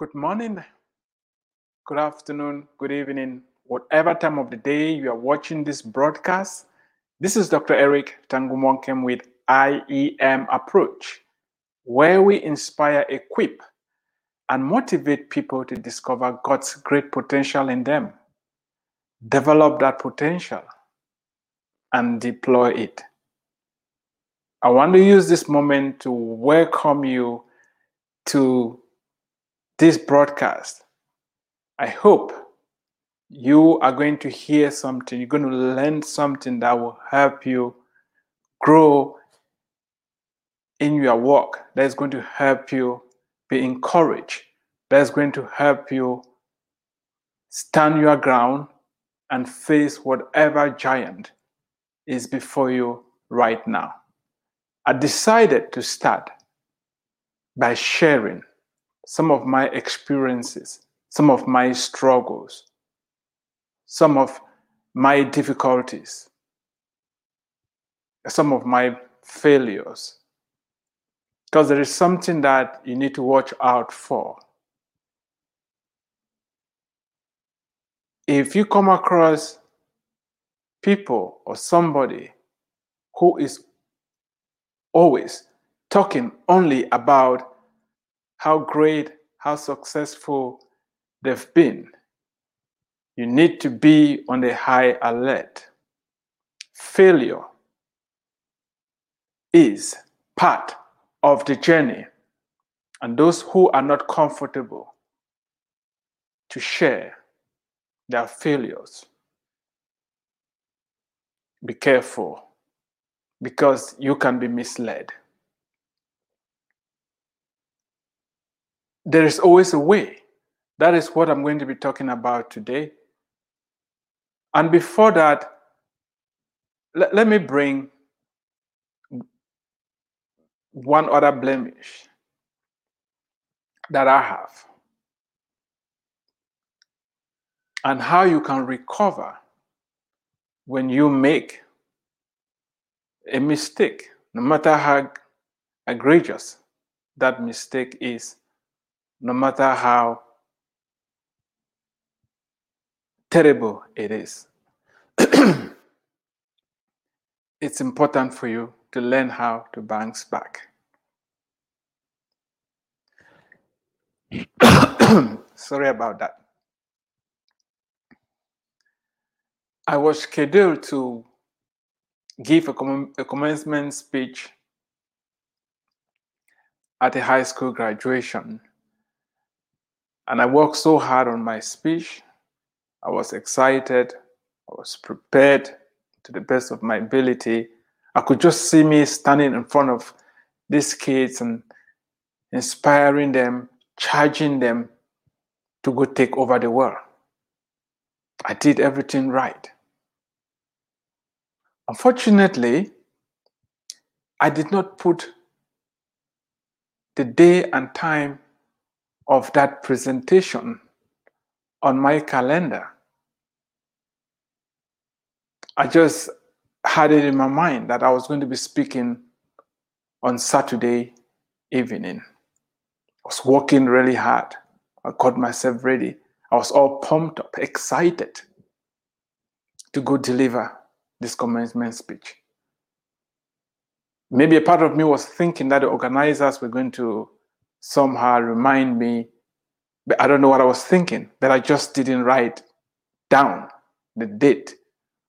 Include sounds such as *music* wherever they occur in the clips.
Good morning, good afternoon, good evening, whatever time of the day you are watching this broadcast. This is Dr. Eric Tangumonkem with IEM Approach, where we inspire, equip, and motivate people to discover God's great potential in them, develop that potential, and deploy it. I want to use this moment to welcome you to this broadcast. I hope you are going to hear something, you're going to learn something that will help you grow in your work, that's going to help you be encouraged, that's going to help you stand your ground and face whatever giant is before you right now. I decided to start by sharing some of my experiences, some of my struggles, some of my difficulties, some of my failures. Because there is something that you need to watch out for. If you come across people or somebody who is always talking only about how great, how successful they've been. You need to be on the high alert. Failure is part of the journey, and those who are not comfortable to share their failures, be careful because you can be misled. There is always a way. That is what I'm going to be talking about today. And before that, let, let me bring one other blemish that I have and how you can recover when you make a mistake, no matter how egregious that mistake is, no matter how terrible it is. *clears throat* it's important for you to learn how to bounce back. *clears throat* Sorry about that. I was scheduled to give a, a commencement speech at a high school graduation. And I worked so hard on my speech. I was excited. I was prepared to the best of my ability. I could just see me standing in front of these kids and inspiring them, charging them to go take over the world. I did everything right. Unfortunately, I did not put the day and time of that presentation on my calendar. I just had it in my mind that I was going to be speaking on Saturday evening. I was working really hard. I got myself ready. I was all pumped up, excited to go deliver this commencement speech. Maybe a part of me was thinking that the organizers were going to somehow remind me, but I don't know what I was thinking, that I just didn't write down the date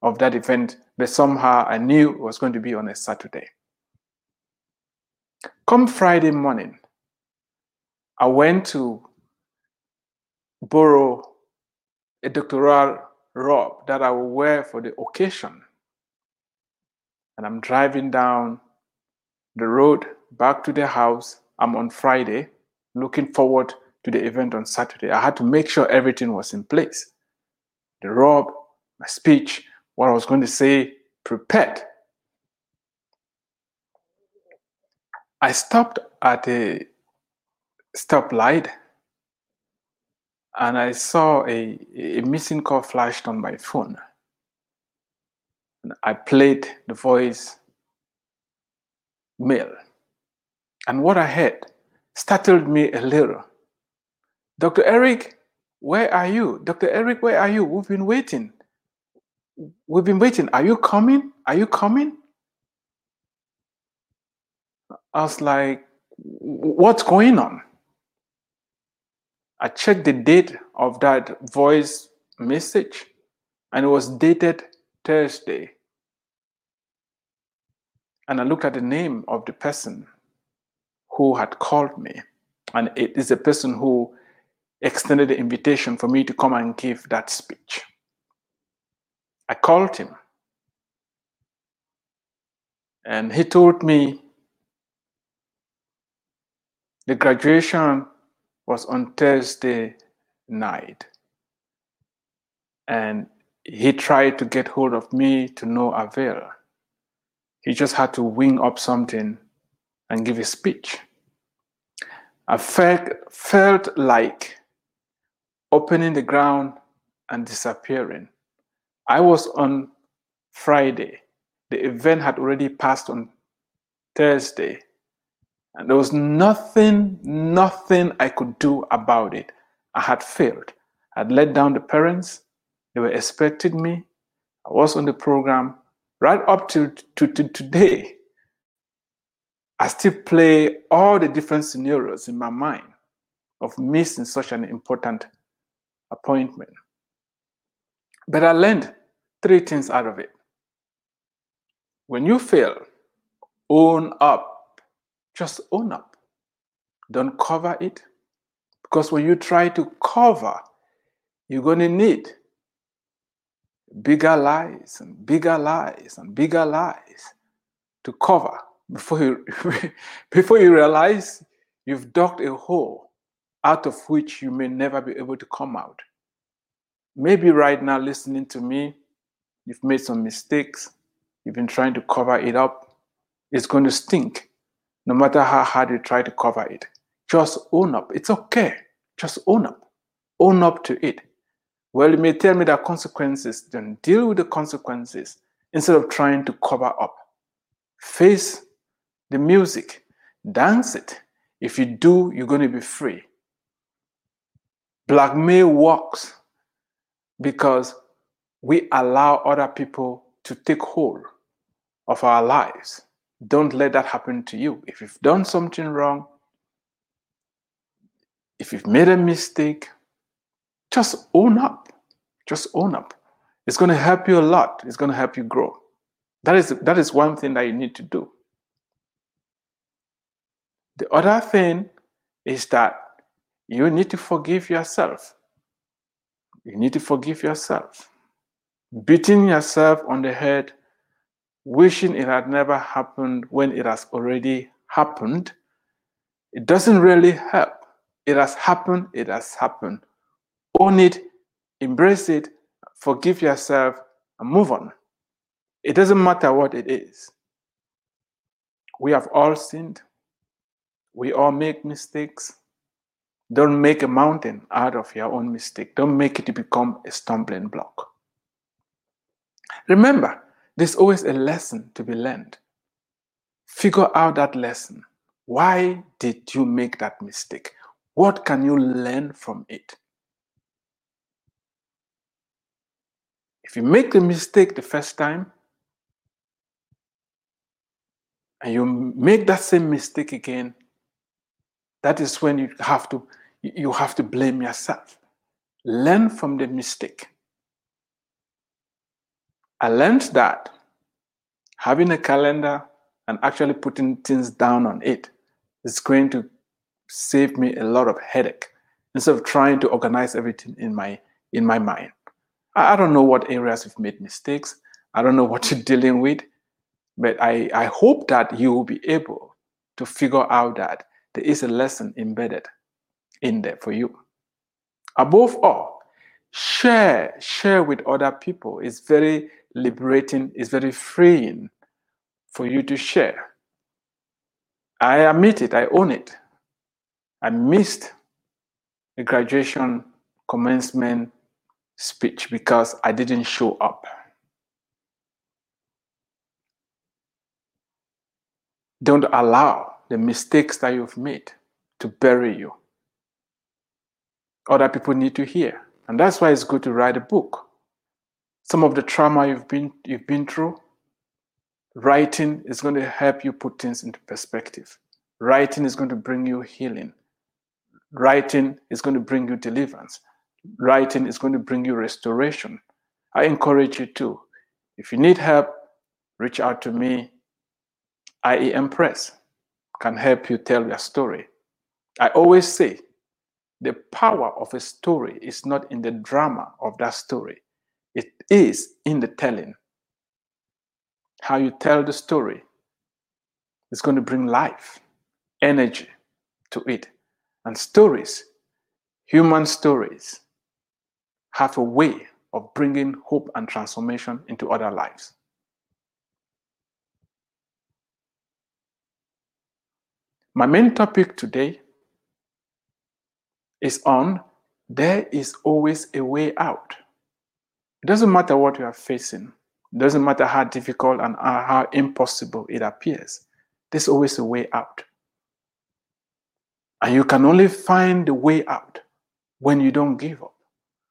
of that event, but somehow I knew it was going to be on a Saturday. Come Friday morning, I went to borrow a doctoral robe that I will wear for the occasion and I'm driving down the road back to the house. I'm on Friday, looking forward to the event on Saturday. I had to make sure everything was in place. The robe, my speech, what I was going to say, prepared. I stopped at a stoplight and I saw a, a missing call flashed on my phone. I played the voice mail. And what I heard startled me a little. Dr. Eric, where are you? Dr. Eric, where are you? We've been waiting. We've been waiting. Are you coming? Are you coming? I was like, what's going on? I checked the date of that voice message and it was dated Thursday. And I looked at the name of the person who had called me. And it is a person who extended the invitation for me to come and give that speech. I called him. And he told me the graduation was on Thursday night. And he tried to get hold of me to no avail. He just had to wing up something and give a speech. I felt, felt like opening the ground and disappearing. I was on Friday. The event had already passed on Thursday. And there was nothing, nothing I could do about it. I had failed. I had let down the parents. They were expecting me. I was on the program right up to, to, to today. I still play all the different scenarios in my mind of missing such an important appointment. But I learned three things out of it. When you fail, own up. Just own up. Don't cover it. Because when you try to cover, you're going to need bigger lies and bigger lies and bigger lies to cover before you *laughs* before you realize you've dug a hole out of which you may never be able to come out. Maybe right now listening to me you've made some mistakes you've been trying to cover it up it's going to stink no matter how hard you try to cover it. Just own up. It's okay. Just own up. Own up to it. Well you may tell me the consequences then deal with the consequences instead of trying to cover up. Face the music dance it if you do you're going to be free blackmail works because we allow other people to take hold of our lives. Don't let that happen to you. If you've done something wrong, if you've made a mistake, just own up. Just own up. It's going to help you a lot. It's going to help you grow. That is, that is one thing that you need to do. The other thing is that you need to forgive yourself. You need to forgive yourself. Beating yourself on the head, wishing it had never happened when it has already happened, it doesn't really help. It has happened, it has happened. Own it, embrace it, forgive yourself, and move on. It doesn't matter what it is. We have all sinned. We all make mistakes. Don't make a mountain out of your own mistake. Don't make it become a stumbling block. Remember, there's always a lesson to be learned. Figure out that lesson. Why did you make that mistake? What can you learn from it? If you make the mistake the first time, and you make that same mistake again, that is when you have to you have to blame yourself. Learn from the mistake. I learned that having a calendar and actually putting things down on it is going to save me a lot of headache instead of trying to organize everything in my in my mind. I, don't know what areas you've made mistakes. I don't know what *laughs* you're dealing with, but I, I hope that you will be able to figure out that there is a lesson embedded in there for you. Above all, share, share with other people. It's very liberating, it's very freeing for you to share. I admit it, I own it. I missed a graduation commencement speech because I didn't show up. Don't allow the mistakes that you've made to bury you. other people need to hear. And that's why it's good to write a book. Some of the trauma you've been you've been through, writing is going to help you put things into perspective. Writing is going to bring you healing. Writing is going to bring you deliverance. Writing is going to bring you restoration. I encourage you to. If you need help, reach out to me. IEM Press can help you tell your story. I always say the power of a story is not in the drama of that story, it is in the telling. How you tell the story is going to bring life, energy to it. And stories, human stories, have a way of bringing hope and transformation into other lives. My main topic today is on there is always a way out. It doesn't matter what you are facing, it doesn't matter how difficult and how impossible it appears, there's always a way out. And you can only find the way out when you don't give up,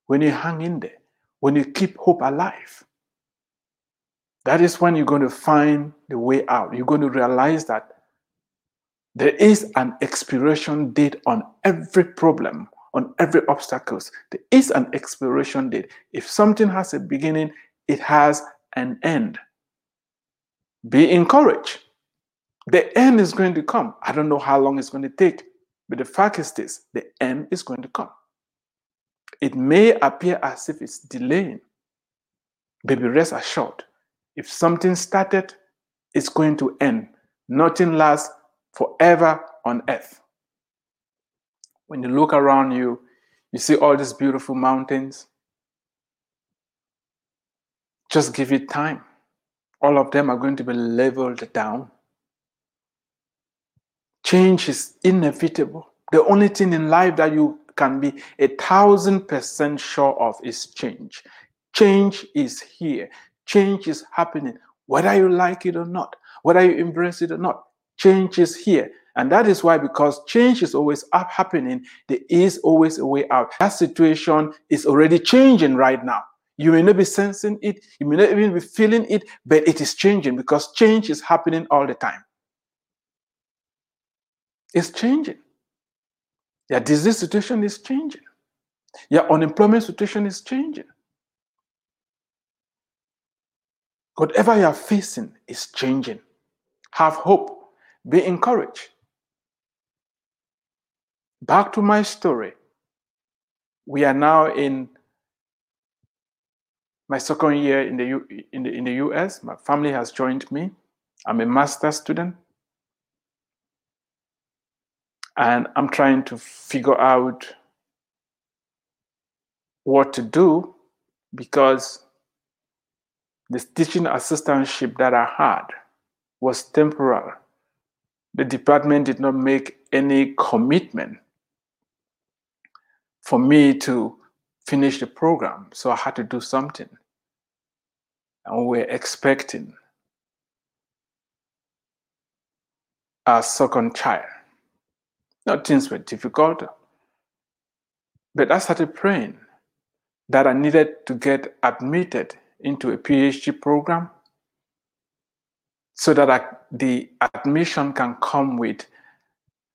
when you hang in there, when you keep hope alive. That is when you're going to find the way out. You're going to realize that there is an expiration date on every problem, on every obstacles. There is an expiration date. If something has a beginning, it has an end. Be encouraged. The end is going to come. I don't know how long it's going to take, but the fact is this the end is going to come. It may appear as if it's delaying, but be rest assured. If something started, it's going to end. Nothing lasts forever on earth. When you look around you, you see all these beautiful mountains. Just give it time. All of them are going to be leveled down. Change is inevitable. The only thing in life that you can be a thousand percent sure of is change. Change is here. Change is happening, whether you like it or not, whether you embrace it or not. Change is here. And that is why, because change is always up happening, there is always a way out. That situation is already changing right now. You may not be sensing it, you may not even be feeling it, but it is changing because change is happening all the time. It's changing. Your disease situation is changing. Your unemployment situation is changing. Whatever you are facing is changing. Have hope. Be encouraged. Back to my story. We are now in my second year in the, U, in the, in the US. My family has joined me. I'm a master's student. And I'm trying to figure out what to do because the teaching assistantship that I had was temporal the department did not make any commitment for me to finish the program. So I had to do something. And we we're expecting a second child. Now, things were difficult, but I started praying that I needed to get admitted into a PhD program so that the admission can come with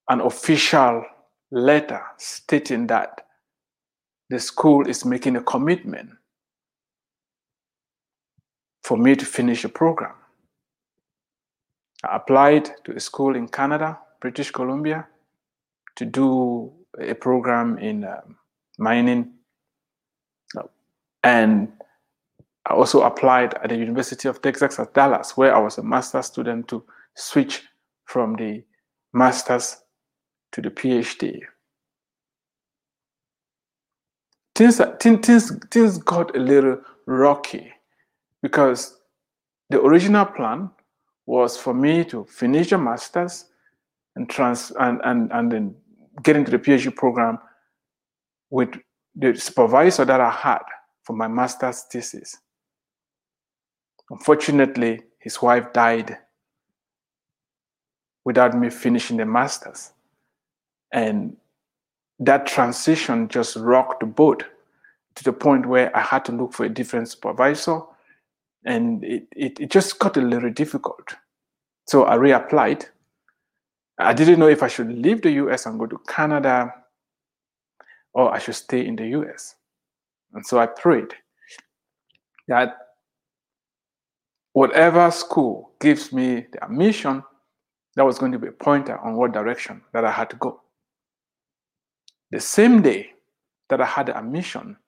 an official letter stating that the school is making a commitment for me to finish a program. I applied to a school in Canada, British Columbia, to do a program in um, mining. And I also applied at the University of Texas at Dallas, where I was a master's student to switch from the master's to the PhD. Things, things, things got a little rocky because the original plan was for me to finish a master's and trans and, and, and then get into the PhD program with the supervisor that I had for my master's thesis. Unfortunately, his wife died without me finishing the master's. And that transition just rocked the boat to the point where I had to look for a different supervisor. And it, it, it just got a little difficult. So I reapplied. I didn't know if I should leave the US and go to Canada or I should stay in the US. And so I prayed that whatever school gives me the admission, that was going to be a pointer on what direction that I had to go. The same day that I had the admission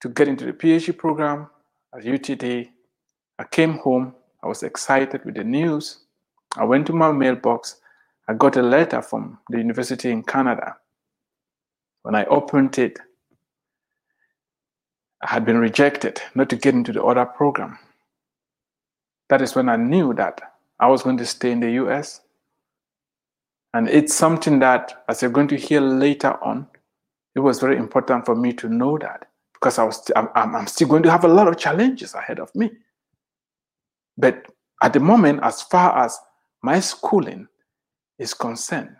to get into the PhD program at UTD, I came home. I was excited with the news. I went to my mailbox. I got a letter from the university in Canada. When I opened it, I had been rejected not to get into the other program. That is when I knew that I was going to stay in the US. And it's something that, as you're going to hear later on, it was very important for me to know that because I was, I'm, I'm still going to have a lot of challenges ahead of me. But at the moment, as far as my schooling is concerned,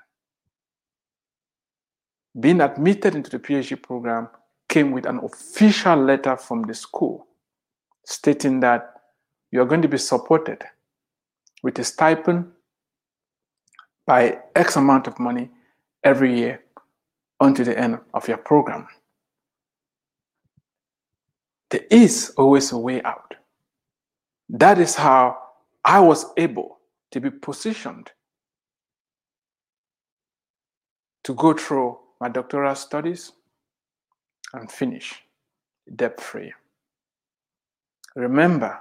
being admitted into the PhD program came with an official letter from the school stating that you are going to be supported with a stipend by X amount of money every year until the end of your program. There is always a way out. That is how I was able to be positioned to go through my doctoral studies and finish debt free. Remember,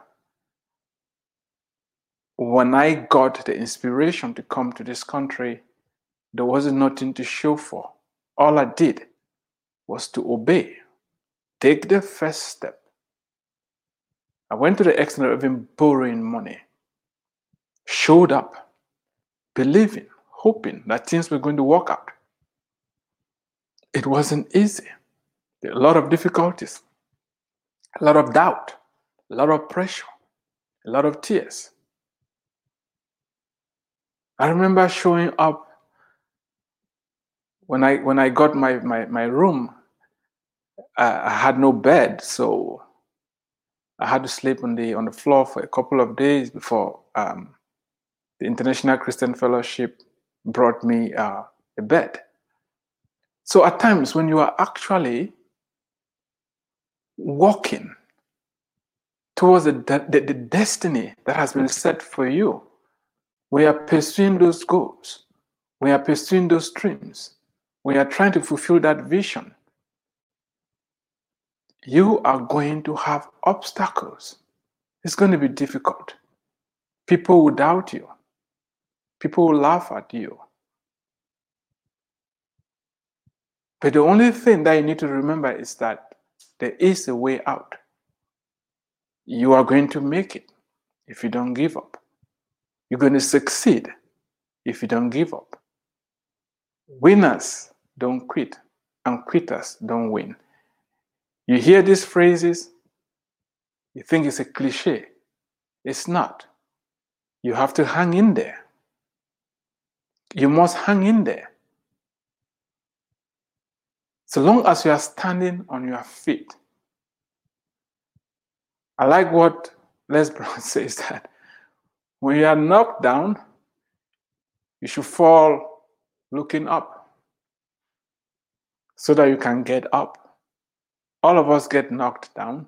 when I got the inspiration to come to this country, there wasn't nothing to show for. All I did was to obey, take the first step. I went to the extent of even borrowing money, showed up, believing, hoping that things were going to work out. It wasn't easy. There were a lot of difficulties, a lot of doubt, a lot of pressure, a lot of tears. I remember showing up when I when I got my my, my room. Uh, I had no bed, so I had to sleep on the on the floor for a couple of days before um, the International Christian Fellowship brought me uh, a bed. So at times when you are actually walking towards the, the, the destiny that has been set for you, we are pursuing those goals. We are pursuing those dreams. We are trying to fulfill that vision. You are going to have obstacles. It's going to be difficult. People will doubt you. People will laugh at you. But the only thing that you need to remember is that there is a way out. You are going to make it if you don't give up. You're going to succeed if you don't give up. Winners don't quit, and quitters don't win. You hear these phrases, you think it's a cliche. It's not. You have to hang in there. You must hang in there. So long as you are standing on your feet. I like what Les Brown *laughs* says that when you are knocked down, you should fall looking up so that you can get up. All of us get knocked down.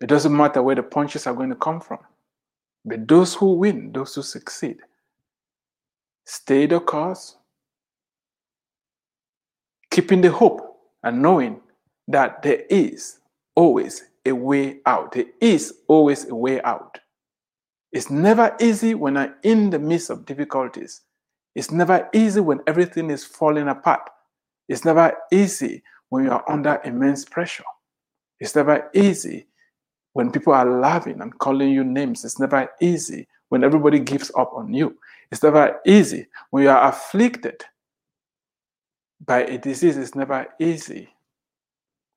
It doesn't matter where the punches are going to come from. But those who win, those who succeed, stay the course, keeping the hope and knowing that there is always a way out. There is always a way out. It's never easy when I'm in the midst of difficulties. It's never easy when everything is falling apart. It's never easy when you are under immense pressure. It's never easy when people are laughing and calling you names. It's never easy when everybody gives up on you. It's never easy when you are afflicted by a disease. It's never easy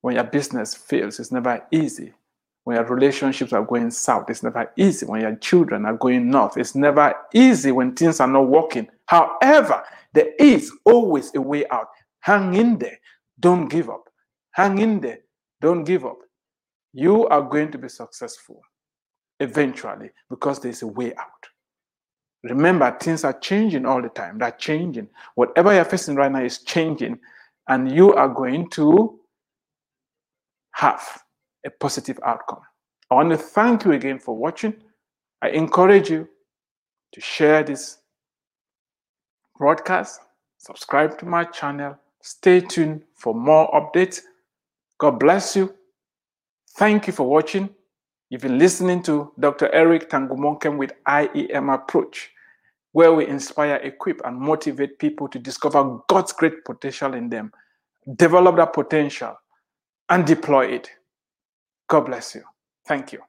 when your business fails. It's never easy when your relationships are going south. It's never easy when your children are going north. It's never easy when things are not working However, there is always a way out. Hang in there. Don't give up. Hang in there. Don't give up. You are going to be successful eventually because there's a way out. Remember, things are changing all the time. They're changing. Whatever you're facing right now is changing, and you are going to have a positive outcome. I want to thank you again for watching. I encourage you to share this broadcast, subscribe to my channel, stay tuned for more updates. God bless you. Thank you for watching. You've been listening to Dr. Eric Tangumonkem with IEM Approach, where we inspire, equip, and motivate people to discover God's great potential in them, develop that potential, and deploy it. God bless you. Thank you.